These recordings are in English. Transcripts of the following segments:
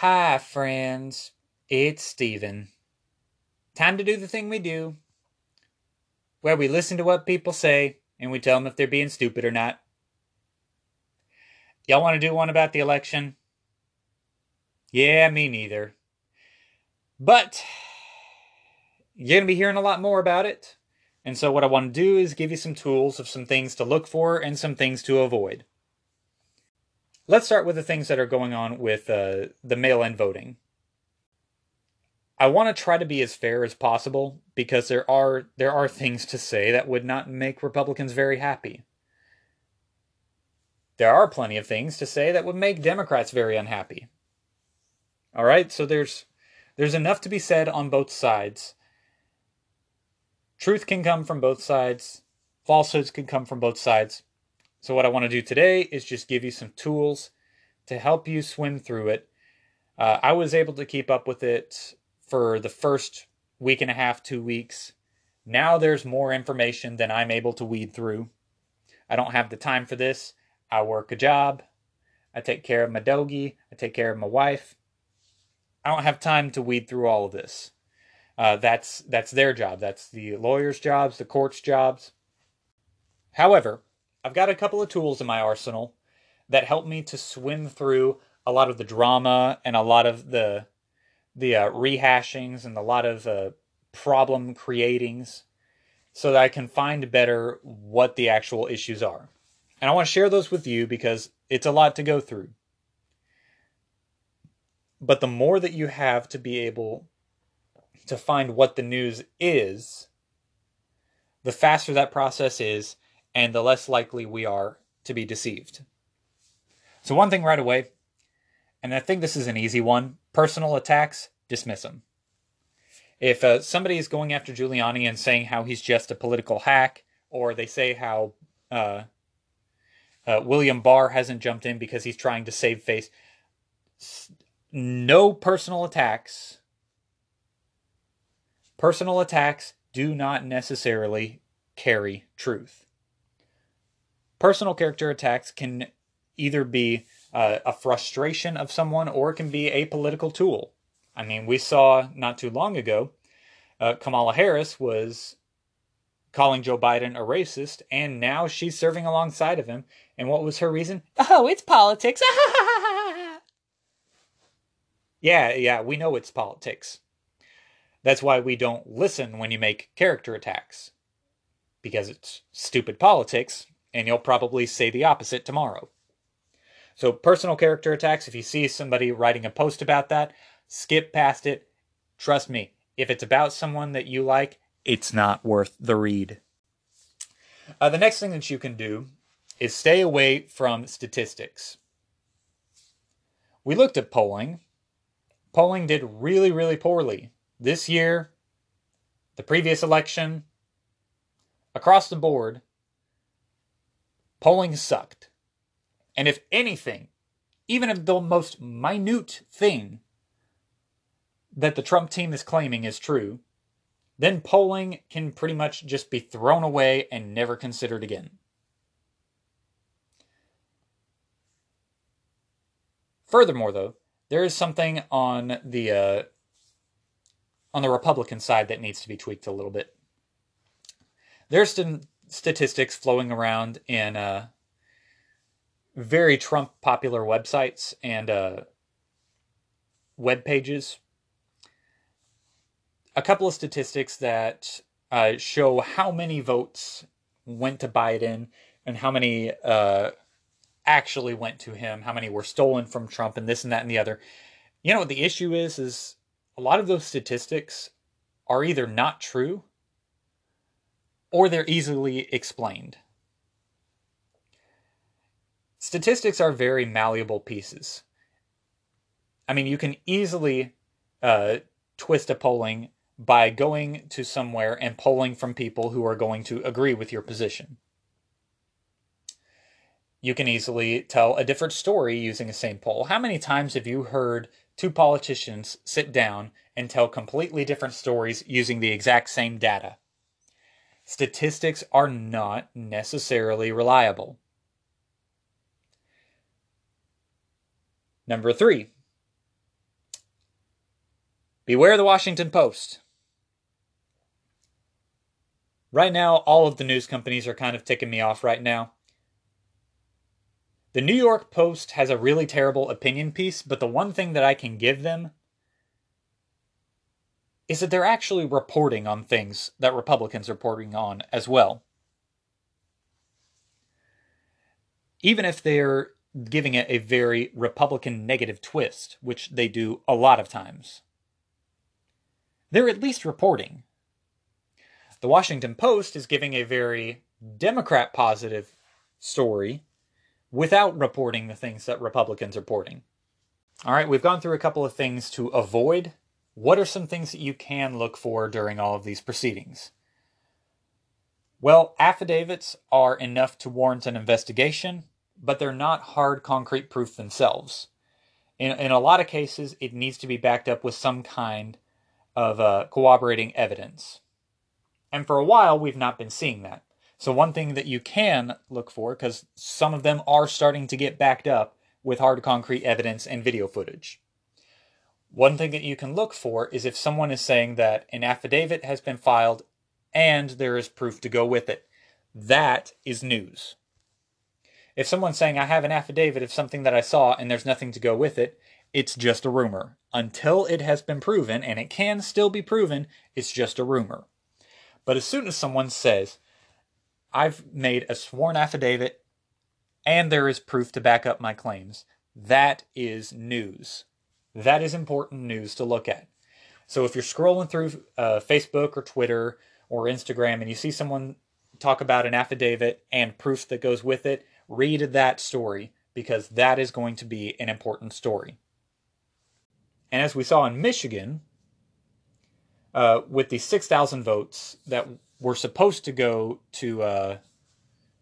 Hi, friends. It's Steven. Time to do the thing we do, where we listen to what people say and we tell them if they're being stupid or not. Y'all want to do one about the election? Yeah, me neither. But you're going to be hearing a lot more about it. And so, what I want to do is give you some tools of some things to look for and some things to avoid. Let's start with the things that are going on with uh, the mail in voting. I want to try to be as fair as possible because there are there are things to say that would not make Republicans very happy. There are plenty of things to say that would make Democrats very unhappy. All right, so there's there's enough to be said on both sides. Truth can come from both sides. Falsehoods can come from both sides. So, what I want to do today is just give you some tools to help you swim through it. Uh, I was able to keep up with it for the first week and a half, two weeks. Now there's more information than I'm able to weed through. I don't have the time for this. I work a job. I take care of my doggy. I take care of my wife. I don't have time to weed through all of this. Uh, that's that's their job. That's the lawyers' jobs, the courts' jobs. However, I've got a couple of tools in my arsenal that help me to swim through a lot of the drama and a lot of the the uh, rehashings and a lot of uh, problem creatings so that I can find better what the actual issues are. And I want to share those with you because it's a lot to go through. But the more that you have to be able to find what the news is, the faster that process is and the less likely we are to be deceived. So, one thing right away, and I think this is an easy one personal attacks, dismiss them. If uh, somebody is going after Giuliani and saying how he's just a political hack, or they say how uh, uh, William Barr hasn't jumped in because he's trying to save face, no personal attacks. Personal attacks do not necessarily carry truth personal character attacks can either be uh, a frustration of someone or it can be a political tool. I mean, we saw not too long ago uh, Kamala Harris was calling Joe Biden a racist, and now she's serving alongside of him. And what was her reason? Oh, it's politics. yeah, yeah, we know it's politics. That's why we don't listen when you make character attacks. Because it's stupid politics, and you'll probably say the opposite tomorrow. So, personal character attacks, if you see somebody writing a post about that, skip past it. Trust me, if it's about someone that you like, it's not worth the read. Uh, the next thing that you can do is stay away from statistics. We looked at polling. Polling did really, really poorly this year, the previous election, across the board. Polling sucked. And if anything, even if the most minute thing that the Trump team is claiming is true, then polling can pretty much just be thrown away and never considered again. Furthermore, though, there is something on the uh, on the Republican side that needs to be tweaked a little bit. There's some statistics flowing around in uh, very Trump popular websites and uh, web pages. A couple of statistics that uh, show how many votes went to Biden and how many uh, actually went to him, how many were stolen from Trump, and this and that and the other. You know what the issue is? Is a lot of those statistics are either not true or they're easily explained. Statistics are very malleable pieces. I mean, you can easily uh, twist a polling by going to somewhere and polling from people who are going to agree with your position. You can easily tell a different story using the same poll. How many times have you heard two politicians sit down and tell completely different stories using the exact same data? Statistics are not necessarily reliable. Number three, Beware the Washington Post. Right now, all of the news companies are kind of ticking me off right now. The New York Post has a really terrible opinion piece, but the one thing that I can give them is that they're actually reporting on things that Republicans are reporting on as well. Even if they're giving it a very Republican negative twist, which they do a lot of times, they're at least reporting. The Washington Post is giving a very Democrat positive story without reporting the things that Republicans are reporting. All right, we've gone through a couple of things to avoid. What are some things that you can look for during all of these proceedings? Well, affidavits are enough to warrant an investigation, but they're not hard concrete proof themselves. In, in a lot of cases, it needs to be backed up with some kind of uh, corroborating evidence. And for a while, we've not been seeing that. So, one thing that you can look for, because some of them are starting to get backed up with hard concrete evidence and video footage. One thing that you can look for is if someone is saying that an affidavit has been filed and there is proof to go with it. That is news. If someone's saying, I have an affidavit of something that I saw and there's nothing to go with it, it's just a rumor. Until it has been proven, and it can still be proven, it's just a rumor. But as soon as someone says, I've made a sworn affidavit and there is proof to back up my claims. That is news. That is important news to look at. So if you're scrolling through uh, Facebook or Twitter or Instagram and you see someone talk about an affidavit and proof that goes with it, read that story because that is going to be an important story. And as we saw in Michigan, uh, with the 6,000 votes that were supposed to go to uh,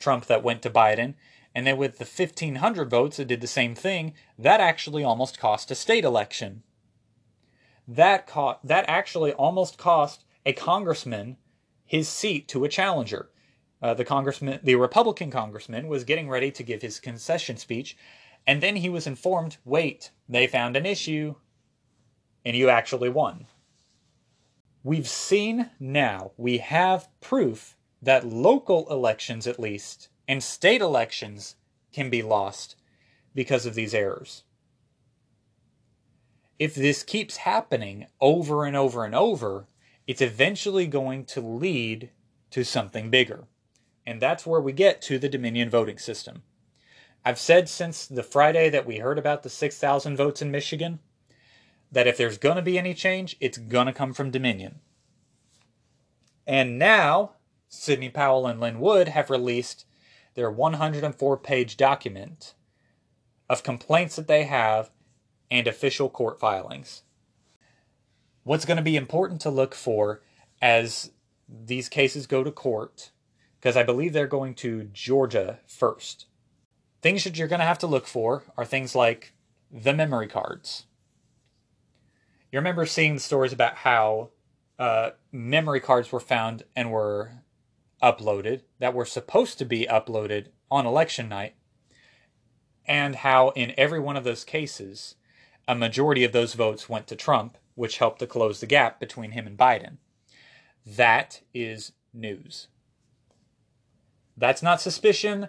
Trump that went to Biden. And then with the 1,500 votes that did the same thing, that actually almost cost a state election. That, co- that actually almost cost a congressman his seat to a challenger. Uh, the congressman, the Republican congressman, was getting ready to give his concession speech, and then he was informed, "Wait, they found an issue, and you actually won." we've seen now, we have proof that local elections, at least, and state elections can be lost because of these errors. If this keeps happening over and over and over, it's eventually going to lead to something bigger. And that's where we get to the Dominion voting system. I've said since the Friday that we heard about the 6,000 votes in Michigan that if there's going to be any change, it's going to come from Dominion. And now, Sidney Powell and Lin Wood have released their 104 page document of complaints that they have and official court filings. What's going to be important to look for as these cases go to court, because I believe they're going to Georgia first. Things that you're going to have to look for are things like the memory cards. You remember seeing the stories about how uh, memory cards were found and were uploaded that were supposed to be uploaded on election night, and how in every one of those cases, a majority of those votes went to Trump, which helped to close the gap between him and Biden. That is news. That's not suspicion.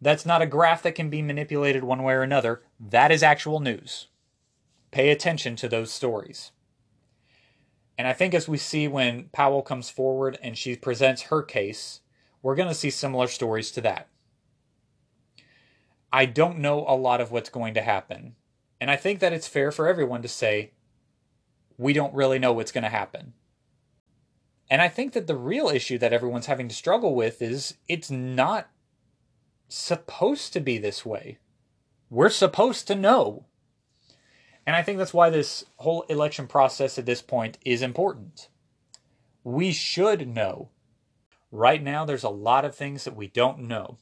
That's not a graph that can be manipulated one way or another. That is actual news. Pay attention to those stories. And I think as we see when Powell comes forward and she presents her case, we're going to see similar stories to that. I don't know a lot of what's going to happen. And I think that it's fair for everyone to say, we don't really know what's going to happen. And I think that the real issue that everyone's having to struggle with is it's not supposed to be this way. We're supposed to know. And I think that's why this whole election process at this point is important. We should know. Right now, there's a lot of things that we don't know,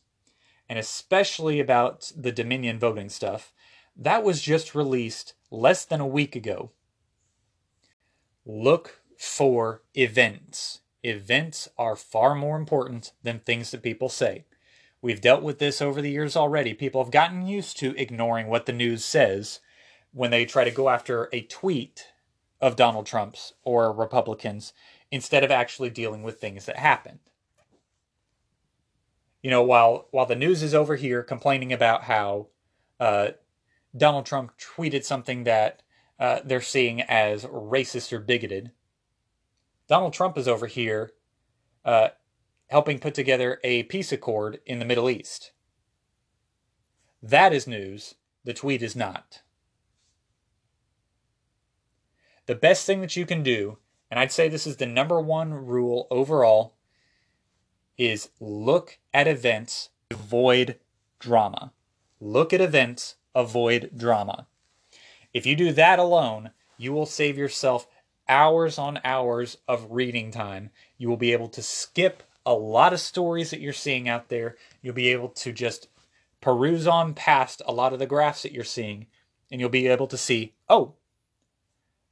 and especially about the Dominion voting stuff. That was just released less than a week ago. Look for events. Events are far more important than things that people say. We've dealt with this over the years already. People have gotten used to ignoring what the news says when they try to go after a tweet of Donald Trump's or Republicans instead of actually dealing with things that happened. You know, while while the news is over here complaining about how uh, Donald Trump tweeted something that uh, they're seeing as racist or bigoted, Donald Trump is over here uh, helping put together a peace accord in the Middle East. That is news. The tweet is not. The best thing that you can do, and I'd say this is the number one rule overall, is look at events, avoid drama. Look at events, avoid drama. If you do that alone, you will save yourself hours on hours of reading time. You will be able to skip a lot of stories that you're seeing out there. You'll be able to just peruse on past a lot of the graphs that you're seeing, and you'll be able to see, oh,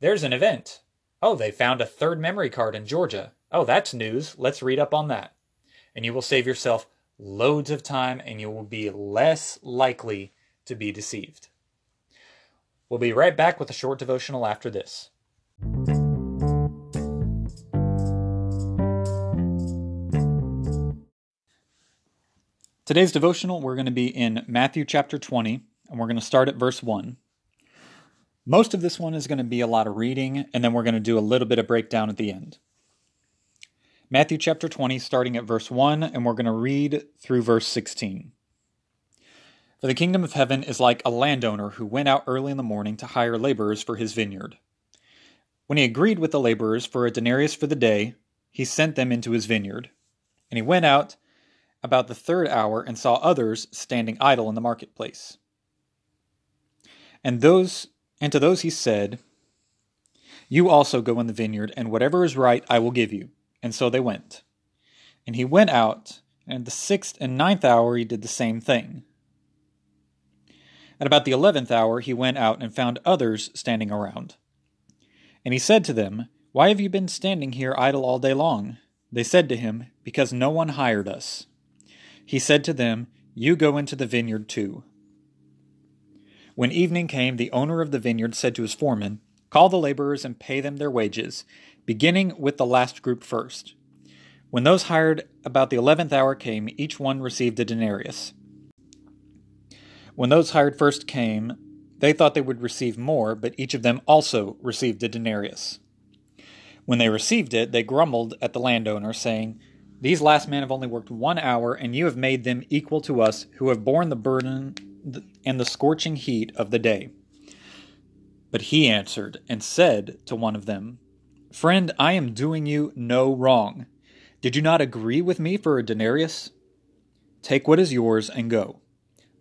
there's an event. Oh, they found a third memory card in Georgia. Oh, that's news. Let's read up on that. And you will save yourself loads of time and you will be less likely to be deceived. We'll be right back with a short devotional after this. Today's devotional, we're going to be in Matthew chapter 20, and we're going to start at verse 1. Most of this one is going to be a lot of reading, and then we're going to do a little bit of breakdown at the end. Matthew chapter 20, starting at verse 1, and we're going to read through verse 16. For the kingdom of heaven is like a landowner who went out early in the morning to hire laborers for his vineyard. When he agreed with the laborers for a denarius for the day, he sent them into his vineyard. And he went out about the third hour and saw others standing idle in the marketplace. And those and to those he said, You also go in the vineyard, and whatever is right I will give you. And so they went. And he went out, and at the sixth and ninth hour he did the same thing. At about the eleventh hour he went out and found others standing around. And he said to them, Why have you been standing here idle all day long? They said to him, Because no one hired us. He said to them, You go into the vineyard too. When evening came, the owner of the vineyard said to his foreman, Call the laborers and pay them their wages, beginning with the last group first. When those hired about the eleventh hour came, each one received a denarius. When those hired first came, they thought they would receive more, but each of them also received a denarius. When they received it, they grumbled at the landowner, saying, These last men have only worked one hour, and you have made them equal to us who have borne the burden and the scorching heat of the day. But he answered and said to one of them, Friend, I am doing you no wrong. Did you not agree with me for a denarius? Take what is yours and go.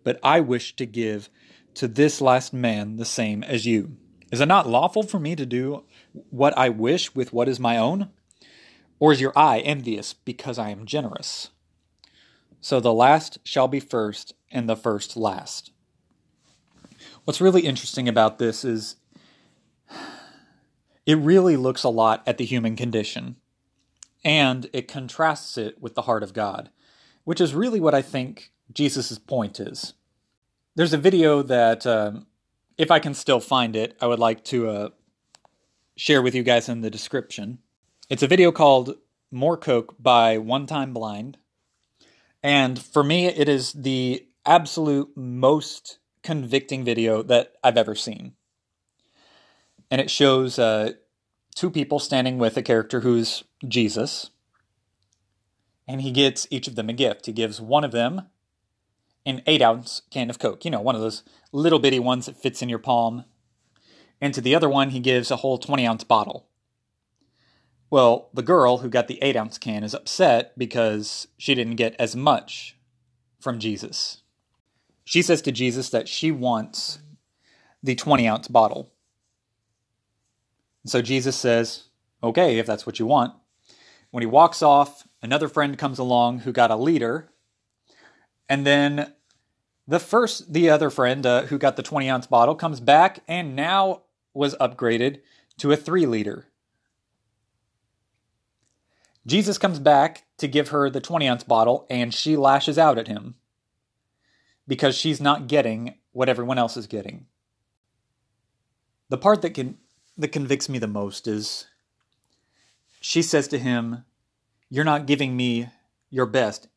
But I wish to give to this last man the same as you. Is it not lawful for me to do what I wish with what is my own? Or is your eye envious because I am generous? So the last shall be first, and the first last. What's really interesting about this is it really looks a lot at the human condition, and it contrasts it with the heart of God, which is really what I think Jesus' point is. There's a video that, um, if I can still find it, I would like to uh, share with you guys in the description. It's a video called More Coke by One Time Blind. And for me, it is the absolute most convicting video that I've ever seen. And it shows uh, two people standing with a character who's Jesus. And he gets each of them a gift. He gives one of them an eight ounce can of Coke, you know, one of those little bitty ones that fits in your palm. And to the other one, he gives a whole 20 ounce bottle. Well, the girl who got the 8 ounce can is upset because she didn't get as much from Jesus. She says to Jesus that she wants the 20 ounce bottle. So Jesus says, Okay, if that's what you want. When he walks off, another friend comes along who got a liter. And then the first, the other friend uh, who got the 20 ounce bottle comes back and now was upgraded to a three liter. Jesus comes back to give her the 20 ounce bottle, and she lashes out at him because she's not getting what everyone else is getting. The part that can that convicts me the most is she says to him, You're not giving me your best.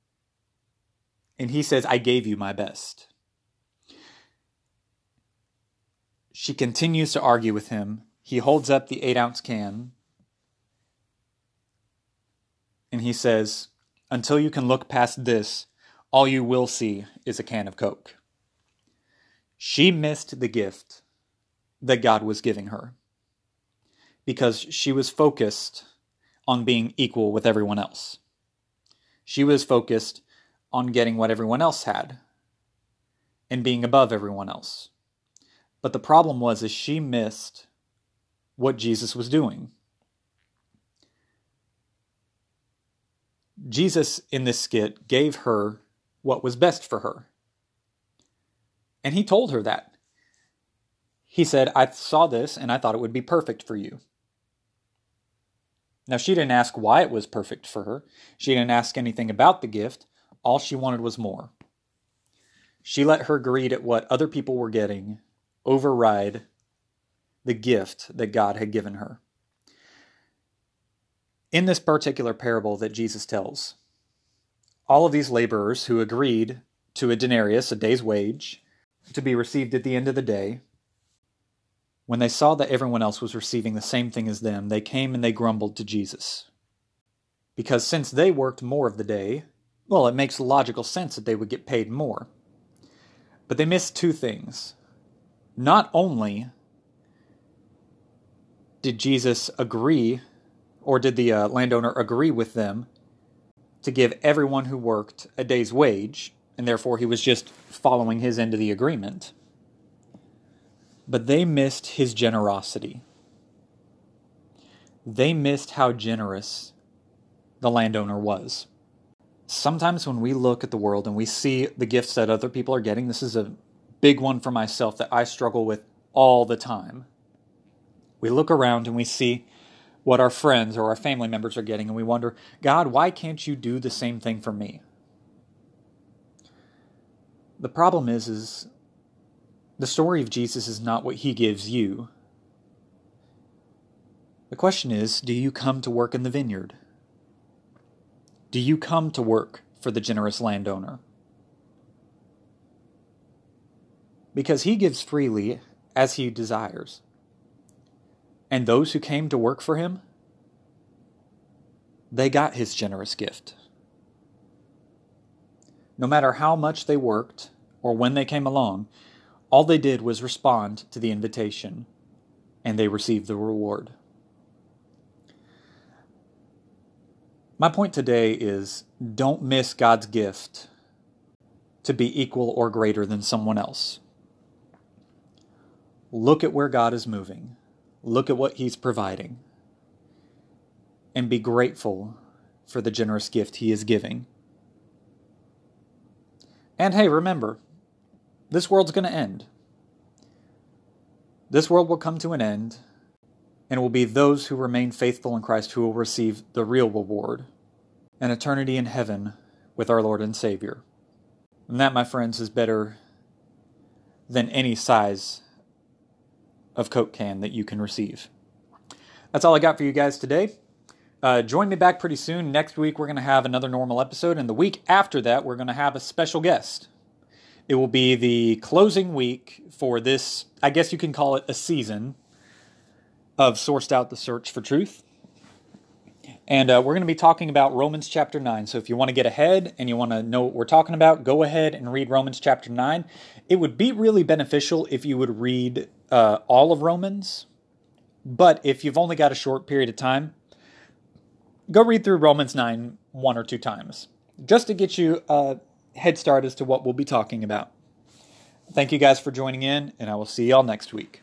And he says, I gave you my best. She continues to argue with him. He holds up the eight ounce can and he says, Until you can look past this, all you will see is a can of Coke. She missed the gift that God was giving her because she was focused on being equal with everyone else. She was focused on getting what everyone else had and being above everyone else. But the problem was is she missed what Jesus was doing. Jesus in this skit gave her what was best for her. And he told her that. He said, I saw this and I thought it would be perfect for you. Now, she didn't ask why it was perfect for her. She didn't ask anything about the gift. All she wanted was more. She let her greed at what other people were getting override the gift that God had given her. In this particular parable that Jesus tells, all of these laborers who agreed to a denarius, a day's wage, to be received at the end of the day, when they saw that everyone else was receiving the same thing as them, they came and they grumbled to Jesus. Because since they worked more of the day, well, it makes logical sense that they would get paid more. But they missed two things. Not only did Jesus agree, or did the uh, landowner agree with them to give everyone who worked a day's wage, and therefore he was just following his end of the agreement but they missed his generosity. They missed how generous the landowner was. Sometimes when we look at the world and we see the gifts that other people are getting, this is a big one for myself that I struggle with all the time. We look around and we see what our friends or our family members are getting, and we wonder, God, why can't you do the same thing for me? The problem is, is the story of Jesus is not what he gives you. The question is do you come to work in the vineyard? Do you come to work for the generous landowner? Because he gives freely as he desires. And those who came to work for him, they got his generous gift. No matter how much they worked or when they came along, all they did was respond to the invitation, and they received the reward. My point today is don't miss God's gift to be equal or greater than someone else. Look at where God is moving, look at what He's providing, and be grateful for the generous gift He is giving. And hey, remember, this world's going to end. This world will come to an end, and it will be those who remain faithful in Christ who will receive the real reward an eternity in heaven with our Lord and Savior. And that, my friends, is better than any size of Coke can that you can receive. That's all I got for you guys today. Uh, join me back pretty soon. Next week, we're going to have another normal episode, and the week after that, we're going to have a special guest. It will be the closing week for this, I guess you can call it a season of Sourced Out the Search for Truth. And uh, we're going to be talking about Romans chapter 9. So if you want to get ahead and you want to know what we're talking about, go ahead and read Romans chapter 9. It would be really beneficial if you would read uh, all of Romans. But if you've only got a short period of time, go read through Romans 9 one or two times just to get you a head start as to what we'll be talking about. Thank you guys for joining in, and I will see y'all next week.